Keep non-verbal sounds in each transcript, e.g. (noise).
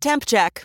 Temp check.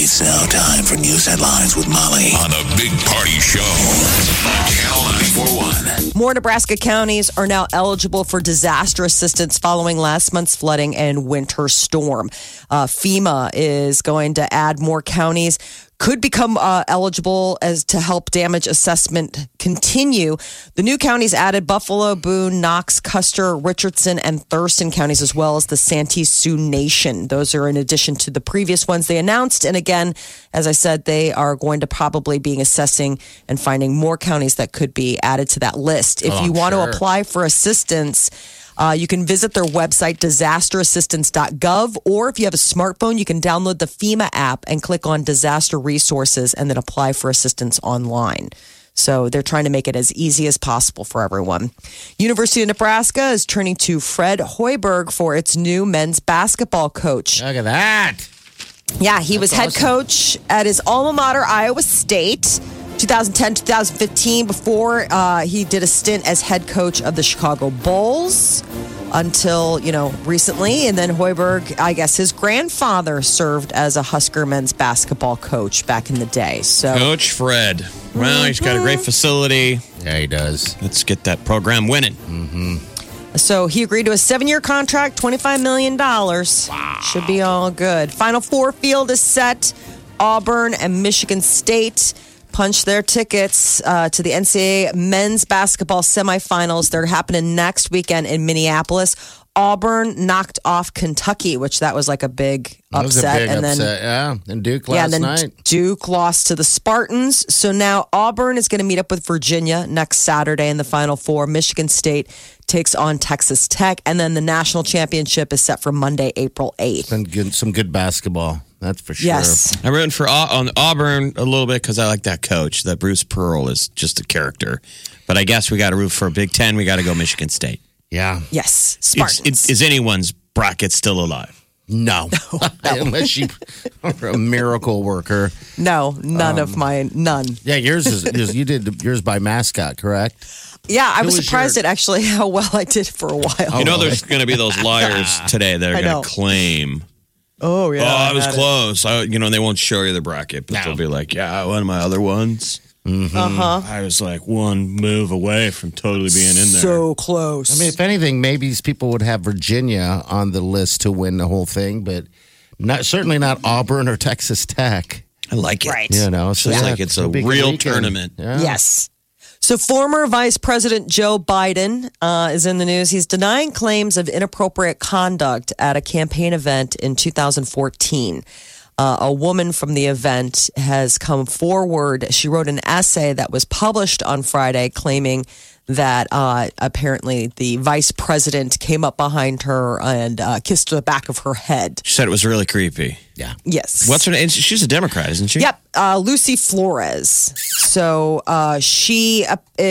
It's now time for news headlines with Molly on the Big Party Show on Channel 941. More Nebraska counties are now eligible for disaster assistance following last month's flooding and winter storm. Uh, FEMA is going to add more counties. Could become uh, eligible as to help damage assessment continue. The new counties added Buffalo, Boone, Knox, Custer, Richardson, and Thurston counties, as well as the Santee Sioux Nation. Those are in addition to the previous ones they announced. And again, as I said, they are going to probably be assessing and finding more counties that could be added to that list. If Oh, you want sure. to apply for assistance, uh, you can visit their website, disasterassistance.gov, or if you have a smartphone, you can download the FEMA app and click on disaster resources and then apply for assistance online. So they're trying to make it as easy as possible for everyone. University of Nebraska is turning to Fred Hoiberg for its new men's basketball coach. Look at that. Yeah, he was head coach at his alma mater, Iowa State, 2010 2015, before uh, he did a stint as head coach of the Chicago Bulls until, you know, recently. And then Hoiberg, I guess his grandfather served as a Husker men's basketball coach back in the day. So, Coach Fred. Well, he's got a great facility. Yeah, he does. Let's get that program winning. So he agreed to a seven year contract, $25 million. Should be all good. Final four field is set. Auburn and Michigan State punch their tickets uh, to the NCAA men's basketball semifinals. They're happening next weekend in Minneapolis. Auburn knocked off Kentucky, which that was like a big upset. a big and then upset. yeah, and Duke yeah, last and then night. Duke lost to the Spartans. So now Auburn is going to meet up with Virginia next Saturday in the Final Four. Michigan State takes on Texas Tech. And then the national championship is set for Monday, April 8th. Been good, some good basketball. That's for sure. Yes. I'm rooting for Au- on Auburn a little bit because I like that coach. That Bruce Pearl is just a character. But I guess we got to root for a Big Ten. We got to go Michigan State. Yeah. Yes. It's, Spartans. it's, is anyone's bracket still alive? (laughs) No. Unless you are a miracle worker. no, none Um, of mine. None. Yeah, yours is yours, you did yours by mascot, correct? Yeah, I was was surprised your- at actually how well I did for a while. you know, there's going to be those liars today that are going to claim, Oh, yeah. "Oh, I was close." I, you know, they won't show you the bracket, but No. they'll be like, "Yeah, one of my other ones." Uh-huh. I was like one move away from totally being in there. So close. I mean, if anything, maybe these people would have Virginia on the list to win the whole thing, but not certainly not Auburn or Texas Tech. I like it. Right. You know, so Feels yeah, like it's it'll a real weekend. tournament. Yeah. Yes. So, former Vice President Joe Biden uh, is in the news. He's denying claims of inappropriate conduct at a campaign event in 2014. Uh, a woman from the event has come forward. She wrote an essay that was published on Friday claiming that uh, apparently the vice president came up behind her and uh, kissed the back of her head. She said it was really creepy. Yeah. Yes. What's her name? She's a Democrat, isn't she? Yep, uh, Lucy Flores. So uh, she, uh, uh,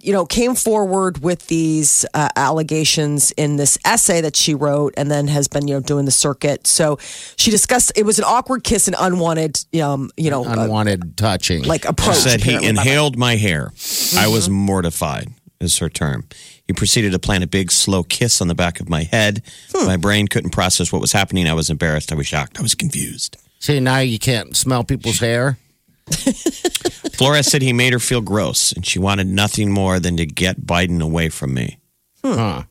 you know, came forward with these uh, allegations in this essay that she wrote, and then has been, you know, doing the circuit. So she discussed it was an awkward kiss and unwanted, um, you know, Unwanted touching. like She approach. said he inhaled my hair. I was mortified, is her term. He proceeded to plant a big, slow kiss on the back of my head. Hmm. My brain couldn't process what was happening. I was embarrassed. I was shocked. I was confused. See, now you can't smell people's hair. (laughs) Flores said he made her feel gross, and she wanted nothing more than to get Biden away from me. Huh.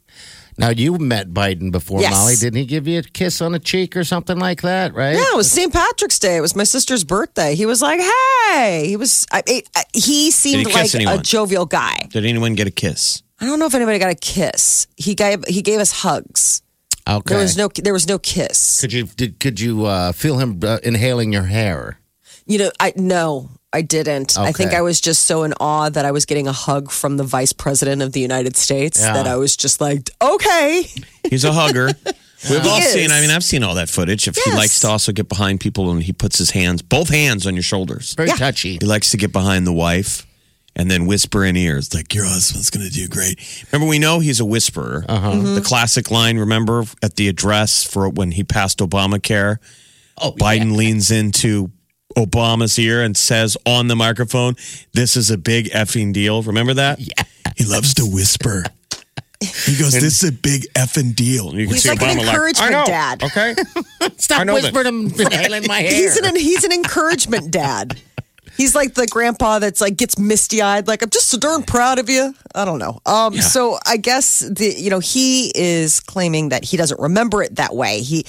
Now you met Biden before, Yes. Molly. Didn't he give you a kiss on the cheek or something like that? Right? Yeah, it was St. Patrick's Day. It was my sister's birthday. He was like, "Hey," he was. I, I, he seemed kiss like anyone? a jovial guy. Did anyone get a kiss? I don't know if anybody got a kiss. He gave he gave us hugs. Okay. There was no there was no kiss. Could you did, could you uh, feel him uh, inhaling your hair? You know, I no, I I didn't. I think I was just so in awe that I was getting a hug from the vice president of the United States Yeah. that I was just like, okay. He's a hugger. (laughs) We've all He seen. I mean, I've seen all that footage. If he likes to also get behind people and he puts his hands, both hands, on your shoulders. Very Yeah. touchy. He likes to get behind the wife and then whisper in ears, like, your husband's going to do great. Remember, we know he's a whisperer. Uh-huh. Mm-hmm. The classic line, remember, at the address for when he passed Obamacare? Oh, Biden leans into Obama's ear and says on the microphone, this is a big effing deal. Remember that? Yeah. He loves to whisper. He goes, this is a big effing deal. And you can He's see like an Obama encouragement I know. dad. Okay. (laughs) Stop I that. whispering and (laughs) inhaling my hair. He's an he's an encouragement dad. He's like the grandpa that's like gets misty eyed, like I'm just so darn proud of you. I don't know. Um, so I guess the you know he is claiming that he doesn't remember it that way. He,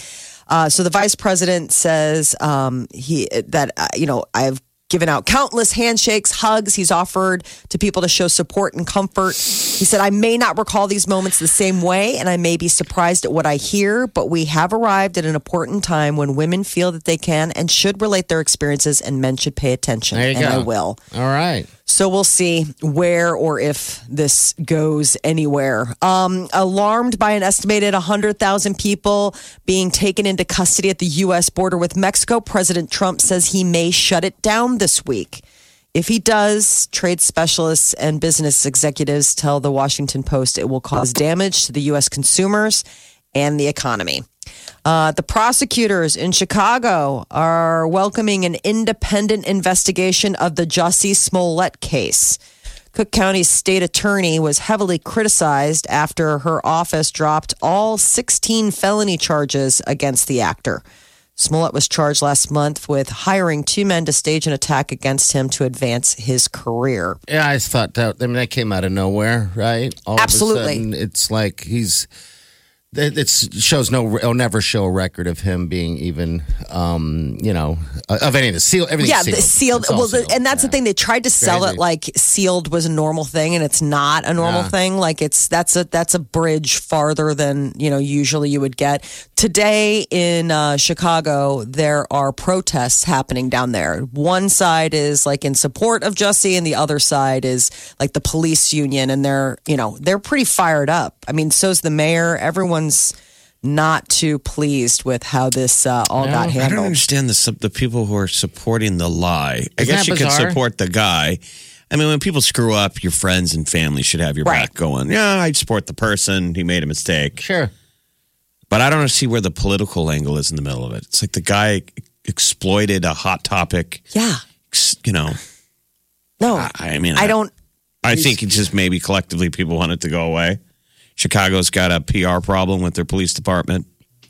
uh, so the vice president says um, he that uh, you know I've given out countless handshakes, hugs. He's offered to people to show support and comfort. He said, I may not recall these moments the same way, and I may be surprised at what I hear, but we have arrived at an important time when women feel that they can and should relate their experiences, and men should pay attention. There you and go. I will. All right. So we'll see where or if this goes anywhere. Um, alarmed by an estimated 100,000 people being taken into custody at the U.S. border with Mexico, President Trump says he may shut it down this week. If he does, trade specialists and business executives tell the Washington Post it will cause damage to the U.S. consumers and the economy. Uh, the prosecutors in Chicago are welcoming an independent investigation of the Jussie Smollett case. Cook County's state attorney was heavily criticized after her office dropped all 16 felony charges against the actor. Smollett was charged last month with hiring two men to stage an attack against him to advance his career. Yeah, I thought that. I mean, that came out of nowhere, right? All Absolutely. Of a sudden, it's like he's. It shows no. It'll never show a record of him being even, um, you know, of any of the seal. Everything yeah, sealed. the sealed. Well, the, sealed. and that's the thing. They tried to sell Crazy. it like sealed was a normal thing, and it's not a normal Yeah. thing. Like it's that's a that's a bridge farther than you know usually you would get. Today in uh, Chicago, there are protests happening down there. One side is like in support of Jussie, and the other side is like the police union, and they're you know they're pretty fired up. I mean, so's the mayor. Everyone's not too pleased with how this uh, all got handled. I don't understand the the people who are supporting the lie. I Isn't guess you can bizarre? support the guy. I mean, when people screw up, your friends and family should have your Right. back going. Yeah, I support the person. He made a mistake. Sure. But I don't see where the political angle is in the middle of it. It's like the guy exploited a hot topic. Yeah. You know, No, I, I mean, I don't. I think it's just maybe collectively people want it to go away. Chicago's got a PR problem with their police department.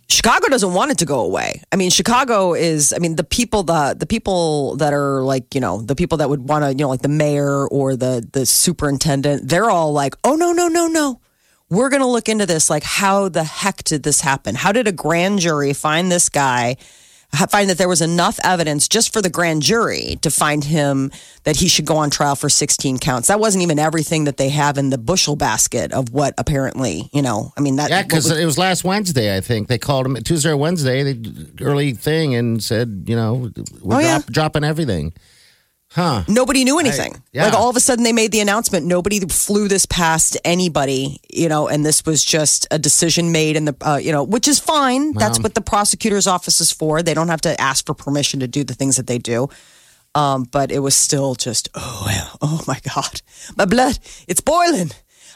Chicago doesn't want it to go away. I mean, Chicago is. I mean, the people the the people that are like you know the people that would want to you know like the mayor or the the superintendent. They're all like, oh no no no no. We're going to look into this. Like, how the heck did this happen? How did a grand jury find this guy? Find that there was enough evidence just for the grand jury to find him that he should go on trial for 16 counts. That wasn't even everything that they have in the bushel basket of what apparently, you know, I mean, that. Yeah, because it was last Wednesday. I think they called him Tuesday or Wednesday. They early thing and said, you know, we're Oh, yeah. dropping everything. Huh? Nobody knew anything. yeah. Like all of a sudden they made the announcement. Nobody flew this past anybody, you know, and this was just a decision made in the, uh, you know, which is fine. That's what the prosecutor's office is for. They don't have to ask for permission to do the things that they do. Um, but it was still just, oh, well, oh my God. My blood, it's boiling.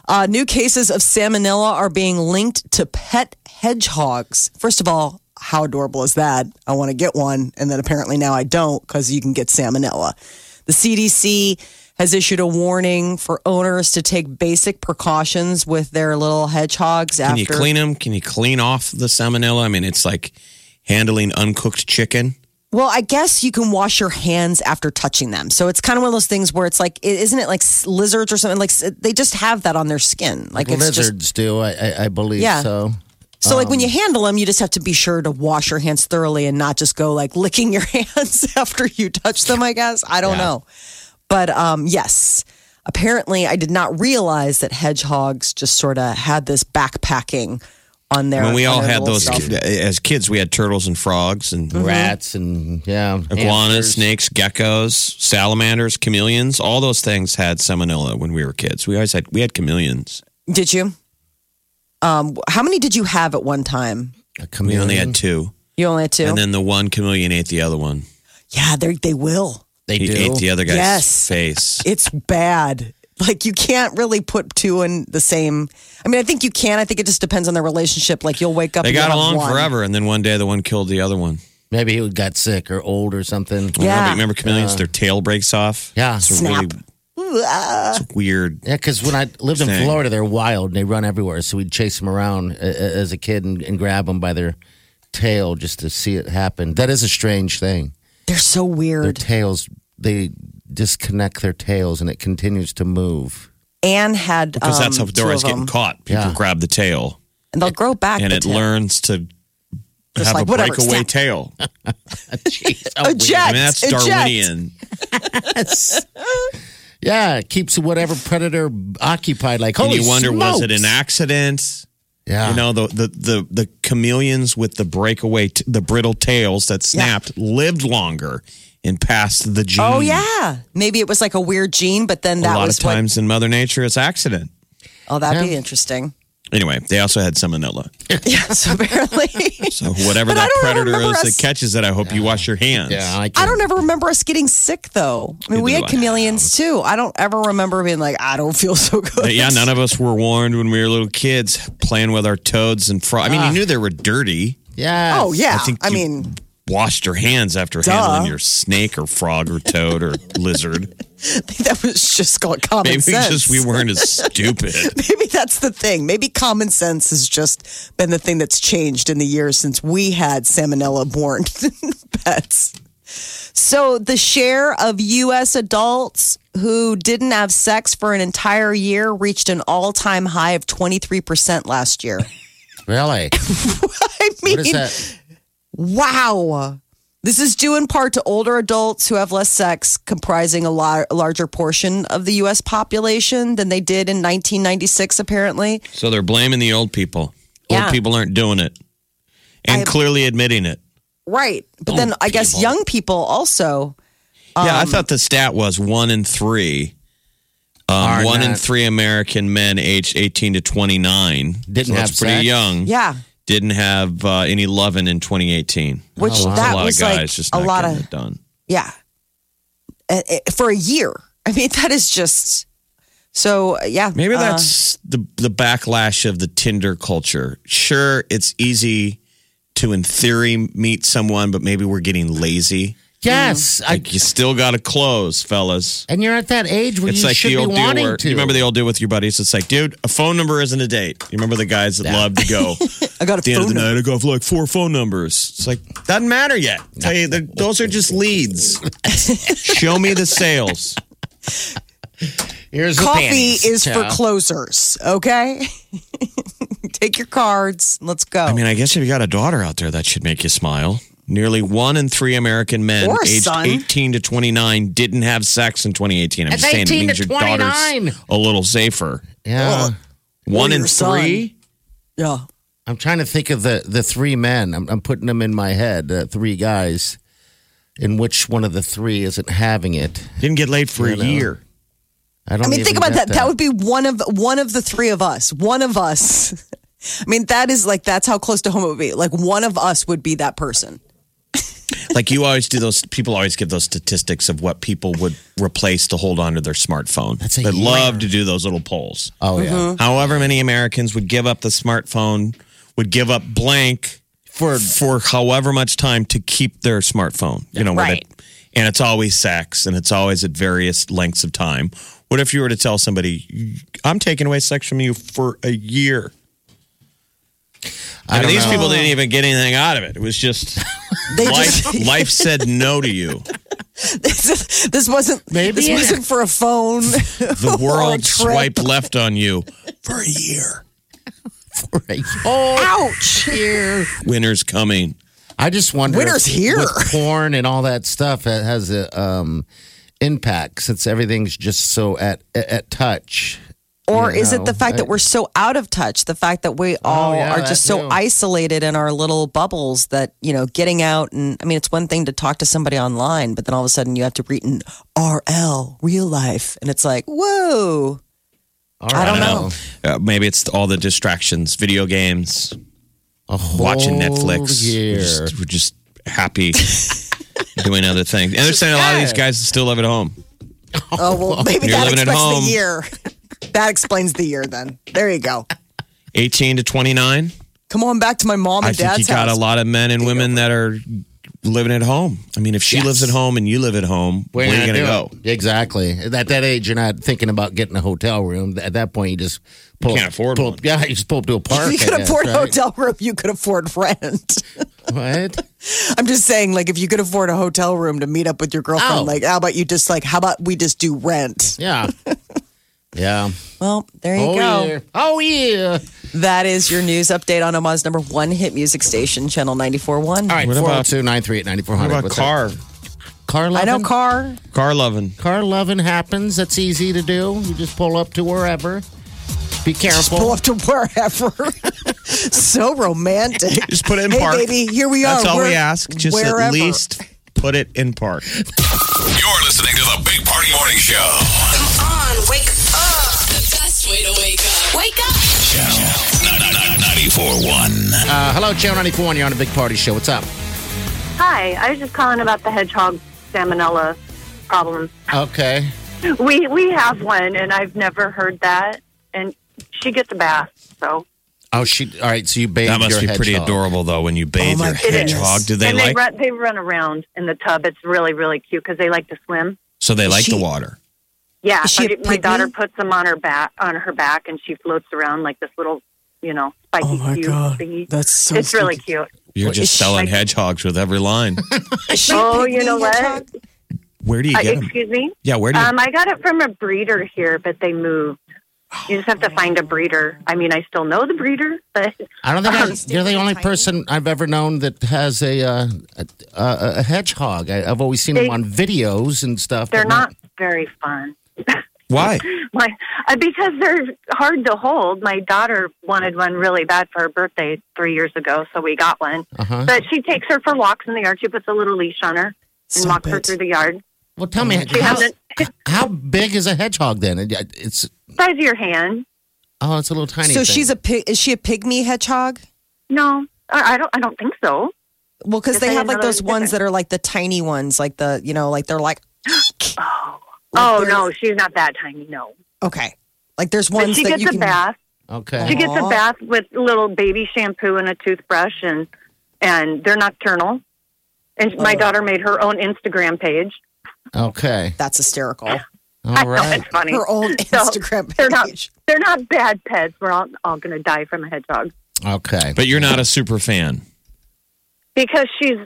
Uh, new cases of salmonella are being linked to pet hedgehogs. First of all, how adorable is that? I want to get one. And then apparently now I don't because you can get salmonella. The CDC has issued a warning for owners to take basic precautions with their little hedgehogs after. Can after. you clean them? Can you clean off the salmonella? I mean, it's like handling uncooked chicken. Well, I guess you can wash your hands after touching them. So it's kind of one of those things where it's like, isn't it like lizards or something? Like they just have that on their skin. Like it's just Lizards do, I, I, I believe Yeah. so. So, like when Um, you handle them, you just have to be sure to wash your hands thoroughly and not just go like licking your (laughs) hands after you touch them. I guess I don't know, but um, yes, apparently I did not realize that hedgehogs just sort of had this backpacking on their. When we all had those stuff. as kids, we had turtles and frogs and Rats and yeah, iguanas, hamsters. snakes, geckos, salamanders, chameleons. All those things had salmonella when we were kids. We always had we had chameleons. Did you? Um, how many did you have at one time? A We only had two, You only had two. and then the one chameleon ate the other one. yeah, they they will. They He do. ate the other guy's Yes. face. It's bad. Like you can't really put two in the same. I mean, I think you can. I think it just depends on the relationship. Like you'll wake up. They and got along one. forever, and then one day the one killed the other one. Maybe he got sick or old or something. You know, Yeah. but remember chameleons? their tail breaks off. Yeah. it's a Snap. really it's weird. Yeah, because when I lived in Thing. Florida, they're wild and they run everywhere. So we'd chase them around uh, uh, as a kid and, and grab them by their tail just to see it happen. That is a strange thing. They're so weird. Their tails, they disconnect their tails and it continues to move. Anne had Because that's how um, they're always getting caught. People Yeah. grab the tail, and they'll grow back. and the it tail. learns to Just have like, a whatever, breakaway snap. tail. (laughs) Jeez, how A jet. I mean, that's Eject. Darwinian. (laughs) (laughs) Yeah, it keeps whatever predator occupied. Like, And you wonder, was it an accident? Yeah. You know, the, the the the chameleons with the breakaway, t- the brittle tails that snapped lived longer and passed the gene. Oh yeah, maybe it was like a weird gene, but then A that lot was of times in Mother Nature, it's accident. Oh, that'd be interesting. Anyway, they also had salmonella. (laughs) Yeah, so apparently. So whatever But I that don't predator remember is us- that catches it, I hope you wash your hands. Yeah, I, I can't- don't ever remember us getting sick though. I mean, we Neither had do I. chameleons too. I don't ever remember being like, I don't feel so good. But yeah, none of us were warned when we were little kids playing with our toads and frogs. I mean, you ah. knew they were dirty. Yeah. Oh yeah, I think I you- mean, Washed your hands after Duh. handling your snake or frog or toad or (laughs) lizard. that was just called common Maybe sense. just we weren't as (laughs) stupid. Maybe that's the thing. Maybe common sense has just been the thing that's changed in the years since we had salmonella born (laughs) pets. So the share of U.S. adults who didn't have sex for an entire year reached an all-time high of 23% last year. Really? I mean, What is that? Wow. This is due in part to older adults who have less sex, comprising a, lar- larger portion of the U.S. population than they did in 1996, apparently. So they're blaming the old people. Yeah. Old people aren't doing it and I- clearly admitting it. Right. But then I guess people. young people also. yeah, Um, I thought the stat was one in three. Um, Are one in three American men aged 18 to 29. Didn't so have that's pretty young. Yeah. Didn't have uh, any loving in 2018. Which So that a lot was of guys like just a lot of done. yeah. Uh, uh, For a year. I mean, (laughs) that is just so yeah. Maybe uh, that's the the backlash of the Tinder culture. Sure, it's easy to, in theory, meet someone, but maybe we're getting lazy. Yes. Mm. I, Like you still got to close, fellas. and you're at that age where It's you like should the be old deal wanting where to. you remember the old deal with your buddies. It's like, dude, a phone number isn't a date. You remember the guys that love to go at (laughs) I got a the end of phone the number. night. I go for like four phone numbers. It's like doesn't matter yet. Tell you, they're- those are just leads. (laughs) Show me the sales. Here's the Coffee panties, is for child. closers, okay? (laughs) Take your cards. Let's go. I mean, I guess if you got a daughter out there, that should make you smile. Nearly one in three American men Or aged son. 18 to 29 didn't have sex in 2018. I'm That's just saying it 18 means to your daughter's 29. a little safer. Yeah. One in your son. three? yeah. I'm trying to think of the the three men. I'm, I'm putting them in my head. Uh, three guys. In which one of the three isn't having it? Didn't get laid for You a know. year. I don't. I mean, think about get that. That would be one of one of the three of us. One of us. (laughs) I mean, that is like that's how close to home it would be. Like one of us would be that person. Like you always do those, people always give those statistics of what people would replace to hold on to their smartphone. That's a They year. love to do those little polls. Oh yeah. Mm-hmm. However many Americans would give up the smartphone, would give up blank for for however much time to keep their smartphone. You know, where they- Right. and it's always sex, and it's always at various lengths of time. What if you were to tell somebody, "I'm taking away sex from you for a year"? I, mean, these know. people didn't even get anything out of it. It was just (laughs) They life. just (laughs) life said no to you. (laughs) this, this wasn't Maybe this it- wasn't for a phone. The world trip. swiped left on you for a year. For a year. Oh, Ouch! Winter's coming. I just wonder. Winter's if- here. With porn and all that stuff, it has a um, impact since everything's just so at at touch. Or You is it the fact that we're so out of touch? The fact that we all yeah, are just so too. isolated in our little bubbles that, you know, getting out and I mean, it's one thing to talk to somebody online, but then all of a sudden you have to read in RL, real life. And it's like, whoa. I don't know. Uh, maybe it's all the distractions, video games, A watching whole Netflix. We're just, we're just happy (laughs) doing other things. And understand a lot of these guys still live at home. Oh, well, maybe You're that living at explains home. the year. That explains the year then. There you go. 18 to 29. Come on back to my mom and I think dad's you got house. a lot of men and women that are living at home. I mean, if she Yes. lives at home and you live at home, where, are you going to go? Exactly. At that age, you're not thinking about getting a hotel room. At that point, you just pull. can't afford pull, one. (laughs) Yeah, you just pull up to a (laughs) park. If you I could guess, afford a right? hotel room, you could afford rent. (laughs) What? I'm just saying, like, if you could afford a hotel room to meet up with your girlfriend, Oh. like, how about you just like, how about we just do rent? Yeah. Yeah. Well, there you oh go. yeah. Oh yeah. That is your news update on Omaha's number one hit music station, Channel 94.1. All right. What Four about- zero two nine three eight ninety four What hundred. about car? Car I know car. Car loving. Car loving happens. That's easy to do. You just pull up to wherever. Be careful. Pull up to wherever. (laughs) so romantic. (laughs) Just put it in hey, park. baby, here we are. That's all we We're- ask. Just wherever. at least put it in park. You're listening to the Big Party Morning Show. Come on, wake Uh, hello, Channel ninety four one. You're on a big party show. What's up? Hi, I was just calling about the hedgehog salmonella problem. Okay. (laughs) We we have one, and I've never heard that. And she gets a bath, so Oh, she. All right. So you bathe That must your be pretty adorable, though, when you bathe my your goodness. hedgehog. Do they and like? they run they run around in the tub. It's really really cute because they like to swim. so they like She- the water. Yeah, she my- my daughter puts them on her back on her back, and she floats around like this little, you know, spiky Oh my cute God. thingy. That's so it's really cute. You're Well, just selling she- hedgehogs with every line. (laughs) Is Oh, you know what? hedgehog? Where do you Uh, get them? excuse me. Yeah, where do you? Um, I got it from a breeder here, but they moved. You just have to find a breeder. I mean, I still know the breeder, but I don't think Um, (laughs) I, you're the only person I've ever known that has a uh, a, a, a hedgehog. I, I've always seen them on videos and stuff. they're but not very fun. Why? (laughs) My, uh, because they're hard to hold. My daughter wanted one really bad for her birthday three years ago, so we got one. Uh-huh. But she takes her for walks in the yard. She puts a little leash on her and Stop walks her through the yard. Well, tell me, She how, hasn't how big is a hedgehog then? It- It's size of your hand. oh, it's a little tiny. So thing. she's a pig. Is she a pigmy hedgehog? No, I, I don't. I don't think so. Well, because they have like those there was ones that are like the tiny ones, like the you know, like they're like. Oh no, she's not that tiny. No, Okay, like there's but ones she that gets you a can. bath. okay. She gets Aw. a bath with little baby shampoo and a toothbrush, and and they're nocturnal. And my daughter made her own Instagram page. Okay. That's hysterical. All (laughs) I know right. it's funny. Her own So, Instagram page. They're not. They're not bad pets. We're all all going to die from a hedgehog Okay. But you're not a super fan. because she's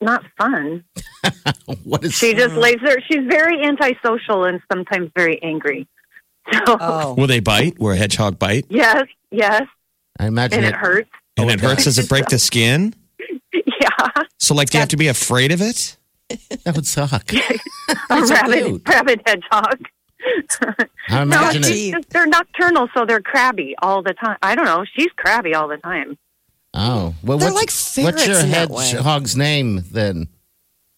not fun. (laughs) What is She just lays there. She's very antisocial and sometimes very angry. (laughs) So Oh, Will they bite? Will a hedgehog bite? yes, yes, I imagine and it. it hurts. And it hurts. Does it break the skin? (laughs) Yeah, So, like, do you have to be afraid of it? That would suck. a That's so rabbit, rabbit hedgehog. I imagine it's it. just, they're nocturnal, so they're crabby all the time. I don't know. She's crabby all the time. Oh, well, They're what's, like what's your ferrets in that way. hedgehog's name then?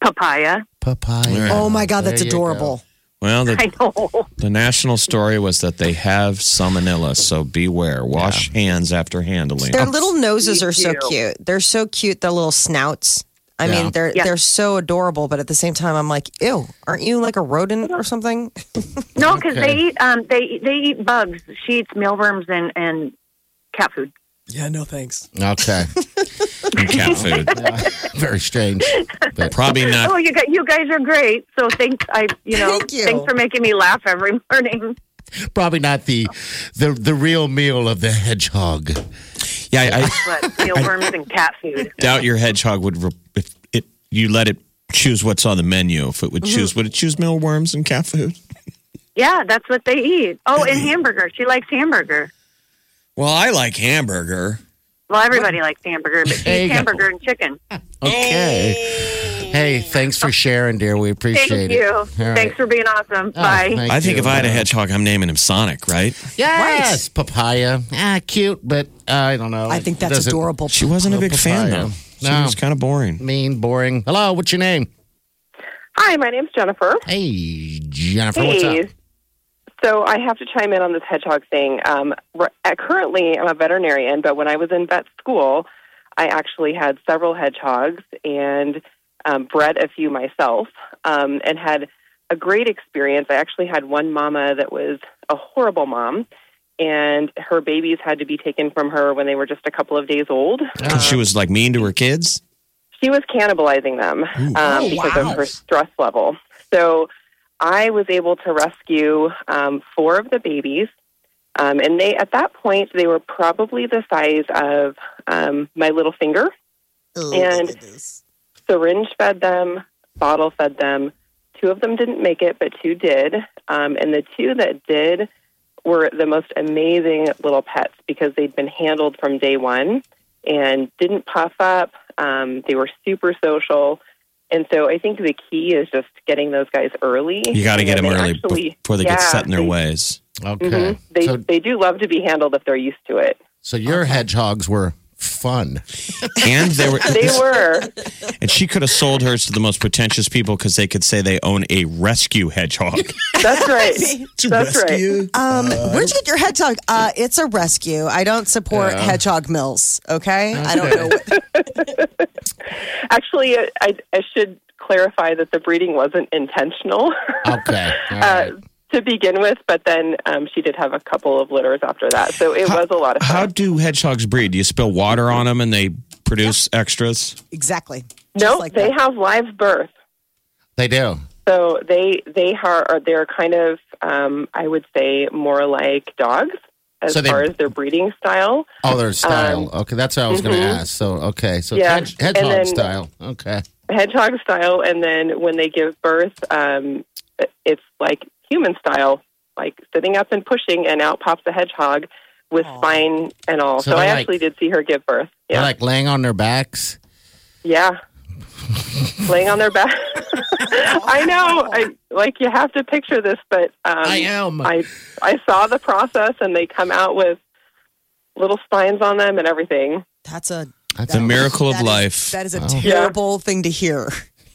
Papaya. Papaya. oh my God, There that's you go. adorable. Well, the, (laughs) I know. the national story was that they have salmonella, so beware. Wash hands after handling. Their little noses are so you. cute. They're so cute. Their little snouts. I Yeah. mean, they're Yeah. they're so adorable, but at the same time, I'm like, ew, aren't you like a rodent or something? No, because Okay. they eat um they they eat bugs. She eats mealworms and and cat food. Yeah, no thanks. Okay. (laughs) cat food. Very strange. But Probably Oh, not. you guys, you guys are great. So thanks. I you know Thank you. thanks for making me laugh every (laughs) morning. probably not the the the real meal of the hedgehog. Yeah, I, I But mealworms and cat food. (laughs) doubt your hedgehog would, re- if it you let it choose what's on the menu. If it would Mm-hmm. choose, would it choose mealworms and cat food? Yeah, that's what they eat. Oh, and hamburger. She likes hamburger. Well, I like hamburger. Well, everybody likes hamburger, but she (laughs) There you eats go. hamburger and chicken. Okay. Hey, thanks for sharing, dear. We appreciate it. Thank it. you. All right. Thanks for being awesome. Oh, Bye. thank I think you. if I had a hedgehog, I'm naming him Sonic, right? Yes, papaya. Ah, cute, but uh, I don't know. I think that's Doesn't- adorable. She wasn't a Oh, big fan, though. She No. was kind of boring. Mean, boring. Hello, what's your name? Hi, my name's Jennifer. Hey, Jennifer. What's Hey. Up? So I have to chime in on this hedgehog thing. Um, r- uh, currently, I'm a veterinarian, but when I was in vet school, I actually had several hedgehogs and um, bred a few myself um, and had a great experience. I actually had one mama that was a horrible mom, and her babies had to be taken from her when they were just a couple of days old. 'Cause she was like mean to her kids. she was cannibalizing them um, Oh, because wow. of her stress level. So I was able to rescue um, four of the babies, um, and they at that point they were probably the size of um, my little finger. and syringe fed them, bottle fed them. Two of them didn't make it, but two did. Um, and the two that did were the most amazing little pets because they'd been handled from day one and didn't puff up. Um, they were super social. And so I think the key is just getting those guys early. You got to get them early actually- before they get set in their they- ways. Okay. mhm. They, so, they do love to be handled if they're used to it. so your hedgehogs were fun. (laughs) And they were. They were. And she could have sold hers to the most pretentious people because they could say they own a rescue hedgehog. (laughs) That's right. (laughs) to That's right. Um, where'd you get your hedgehog? Uh, it's a rescue. I don't support Yeah. hedgehog mills. Okay, I don't know. What, Actually, I, I should clarify that the breeding wasn't intentional Okay. All uh, right. To begin with, but then um, she did have a couple of litters after that. So it was a lot of fun. How do hedgehogs breed? Do you spill water on them and they produce extras? exactly. No, Just like they that. have live birth. They do. So they they are are- they're kind of um, I would say more like dogs as So they- far as their breeding style. Oh, their style. Um, okay, that's what I was going to ask. So, okay. So, Yeah, hedge, hedgehog then- style. Okay. hedgehog style, and then when they give birth, um, it's like human style, like sitting up and pushing, and out pops a hedgehog with spine and all. So So, I like- actually did see her give birth. Yeah, like laying on their backs. yeah, (laughs) laying on their back. (laughs) I know. I like you have to picture this, but um, I am. I I saw the process, and they come out with little spines on them and everything. That's a That's The a miracle of that is- life. that is a Oh. terrible thing to hear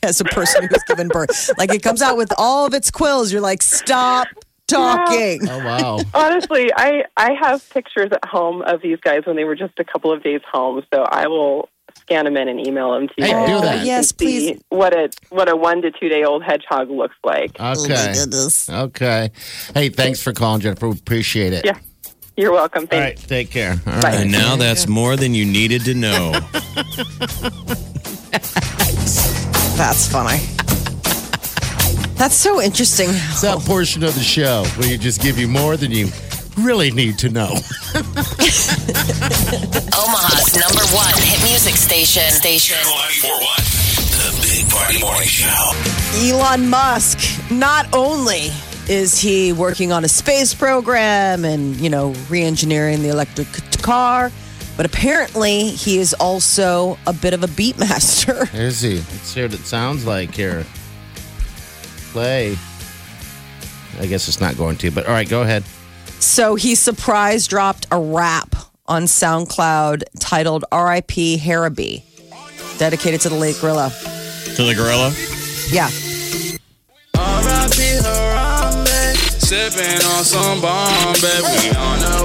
as a person who's given birth. Like it comes out with all of its quills. You're like, stop talking. Oh, wow. Honestly, I I have pictures at home of these guys when they were just a couple of days home, so I will scan them in and email them to you. Hey, guys do that. you can Yes, see please. What a what a one to two day old hedgehog looks like. Okay. Oh, goodness. Okay. Hey, thanks for calling, Jennifer. We appreciate it. Yeah. You're welcome. All Thanks. right. Take care. All Bye. right. And now that's more than you needed to know. (laughs) That's funny. That's so interesting. It's that portion of the show where you just give you more than you really need to know. (laughs) Omaha's number one hit music station. Station. Channel 941. The Big Party Morning Show. Elon Musk, not only is he working on a space program and, you know, re engineering the electric car, but apparently he is also a bit of a beat master. (laughs) Is he? Let's hear what it sounds like here. Play. I guess it's not going to, but all right, go ahead. So he surprise dropped a rap on SoundCloud titled RIP Harambe, dedicated to the late gorilla. To the gorilla? Yeah. R.I.P. Harambe, sipping on some Bombay. We on the way to heaven.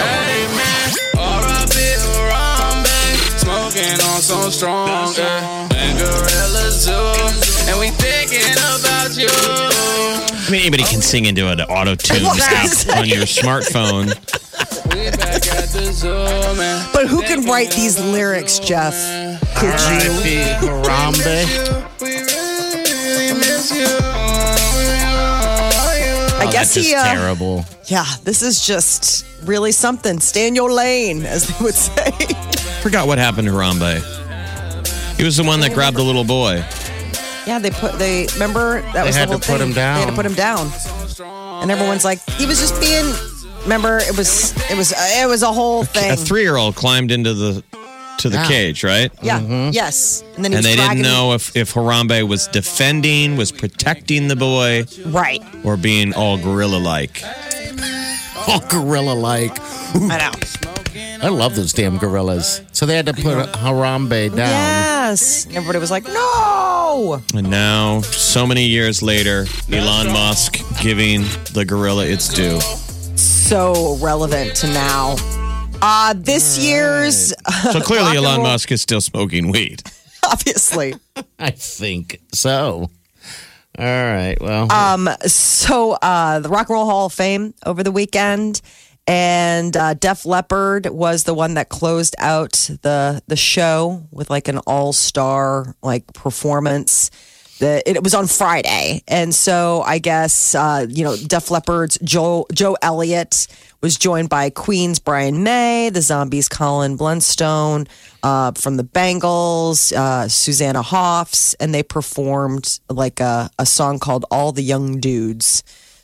Amen, amen. R.I.P. Harambe, smoking on some strong. Yeah. And Gorilla Zoo, and we thinking about you. I mean, anybody can sing into an auto tune app (laughs) on your smartphone. We back at the zoo, man. But who can write these lyrics, Jeff? Could you? R.I.P. Harambe. That's just Uh, terrible. yeah, this is just really something. Stay in your lane, as they would say. (laughs) Forgot what happened to Harambe. He was the one that grabbed the little boy. Yeah, they put they remember that was had the whole to put thing. him down. They had to put him down, and everyone's like, he was just being. Remember, it was it was it was a whole thing. A three year old climbed into the to the Yeah. cage, right? Yeah. Mm-hmm. Yes. And then he And was they didn't dragging- know if, if Harambe was defending, was protecting the boy, Right. or being all gorilla like. All gorilla like. I know. I love those damn gorillas. So they had to put Harambe down. Yes. And everybody was like, no. And now, so many years later, Elon Musk giving the gorilla its due. So relevant to now. Uh, this year's, (laughs) So clearly, Elon Musk is still smoking weed. (laughs) obviously. (laughs) I think so. All right. Well, Um, so uh, the Rock and Roll Hall of Fame over the weekend, and uh, Def Leppard was the one that closed out the the show with like an all star like performance. The, it, was on Friday, and so I guess uh, you know Def Leppard's Joe Joe Elliott was joined by Queen's Brian May, the Zombies Colin Blunstone, uh, from the Bangles, uh, Susanna Hoffs, and they performed like a, a song called "All the Young Dudes."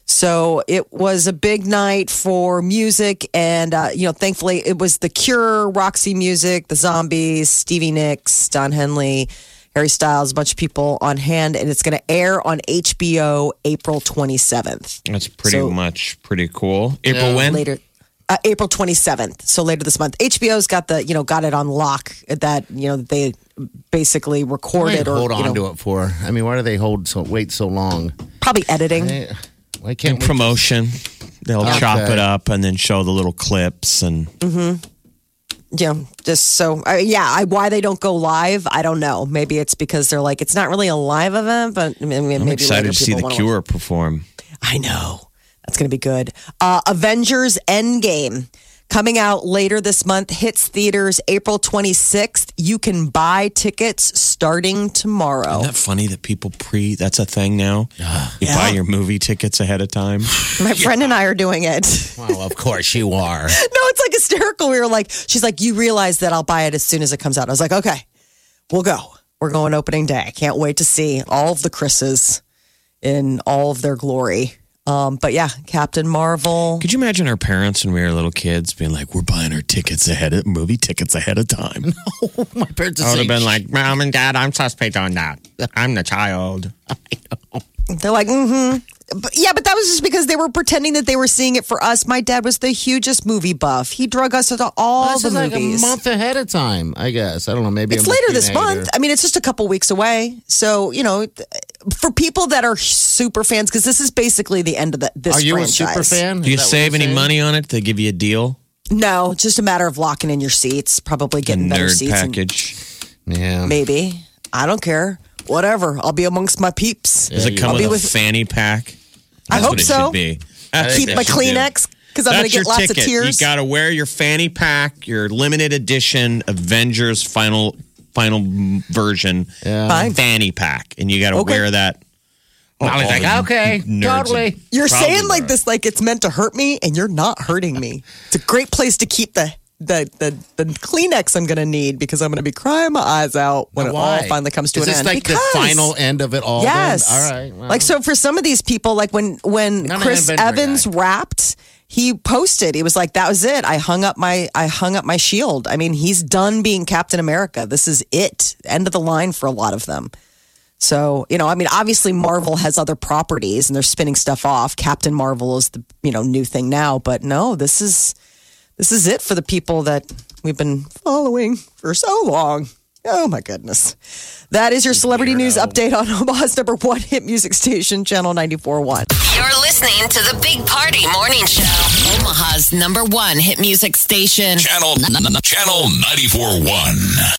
So it was a big night for music, and uh, you know, thankfully, it was the Cure, Roxy Music, the Zombies, Stevie Nicks, Don Henley, Harry Styles, a bunch of people on hand, and it's going to air on HBO April 27th. That's pretty So- much pretty cool. April when? Later, uh, April 27th. So later this month, HBO's got the you know got it on lock that you know they basically recorded or hold you on know, to it for? I mean, why do they hold so wait so long? probably editing. Eh, Why can't we promotion. They'll Okay. chop it up and then show the little clips and Yeah, just so uh, yeah. I, why they don't go live, I don't know. Maybe it's because they're like it's not really a live event, but I mean, maybe I'm excited to see the Cure perform. I know. That's going to be good. Uh, Avengers Endgame coming out later this month hits theaters April 26th. You can buy tickets starting tomorrow. Isn't that funny that people pre? That's a thing now. You buy your movie tickets ahead of time. (laughs) My friend and I are doing it. Well, of course you are. (laughs) no, it's like hysterical. We were like, she's like, you realize that I'll buy it as soon as it comes out. I was like, okay, we'll go. We're going opening day. I can't wait to see all of the Chris's in all of their glory. Um, but yeah, Captain Marvel. Could you imagine our parents when we were little kids being like, "We're buying our tickets ahead of movie tickets ahead of time"? No, (laughs) my parents I would have been like, "Mom and Dad, I'm suspect on that. I'm the child." (laughs) They're like, mm-hmm. But, yeah, but that was just because they were pretending that they were seeing it for us. My dad was the hugest movie buff. He drug us to all this the is like movies. a month ahead of time. I guess I don't know. Maybe It's I'm later this teenager. month. I mean, it's just a couple weeks away. So you know, th- for people that are super fans, because this is basically the end of the, this Are you franchise. a super fan? Do you Is that what save any saying? money on it? They give you a deal, No, it's just a matter of locking in your seats. Probably getting better nerd seats. and- package. Yeah. maybe I don't care. Whatever. I'll be amongst my peeps. Does it come I'll with be a with- fanny pack? I That's hope what it so. should be. That's Keep what my should do. Kleenex because I'm going That's to your get lots ticket. of tears. You got to wear your fanny pack, your limited edition Avengers final final version Yeah. Fine. fanny pack, and you got to Okay. wear that. Molly's like, okay, totally. You're saying like this like it's meant to hurt me, and you're not hurting me. It's a great place to keep the the the, the Kleenex I'm going to need because I'm going to be crying my eyes out when it all finally comes to Is an this end. like because, the final end of it all? then? Yes. All right. well. Like so for some of these people, like when when Not an Chris Avenger Evans guy. wrapped, he posted. He was like, "That was it. I hung up my I hung up my shield. I mean, he's done being Captain America. This is it. End of the line for a lot of them." So, you know, I mean, obviously Marvel has other properties and they're spinning stuff off. Captain Marvel is the, you know, new thing now, but no, this is this is it for the people that we've been following for so long. Oh my goodness. That is your celebrity news update on Omaha's number one hit music station, Channel 94.1. You're listening to the Big Party Morning Show. Omaha's number one hit music station. Channel, channel 94.1.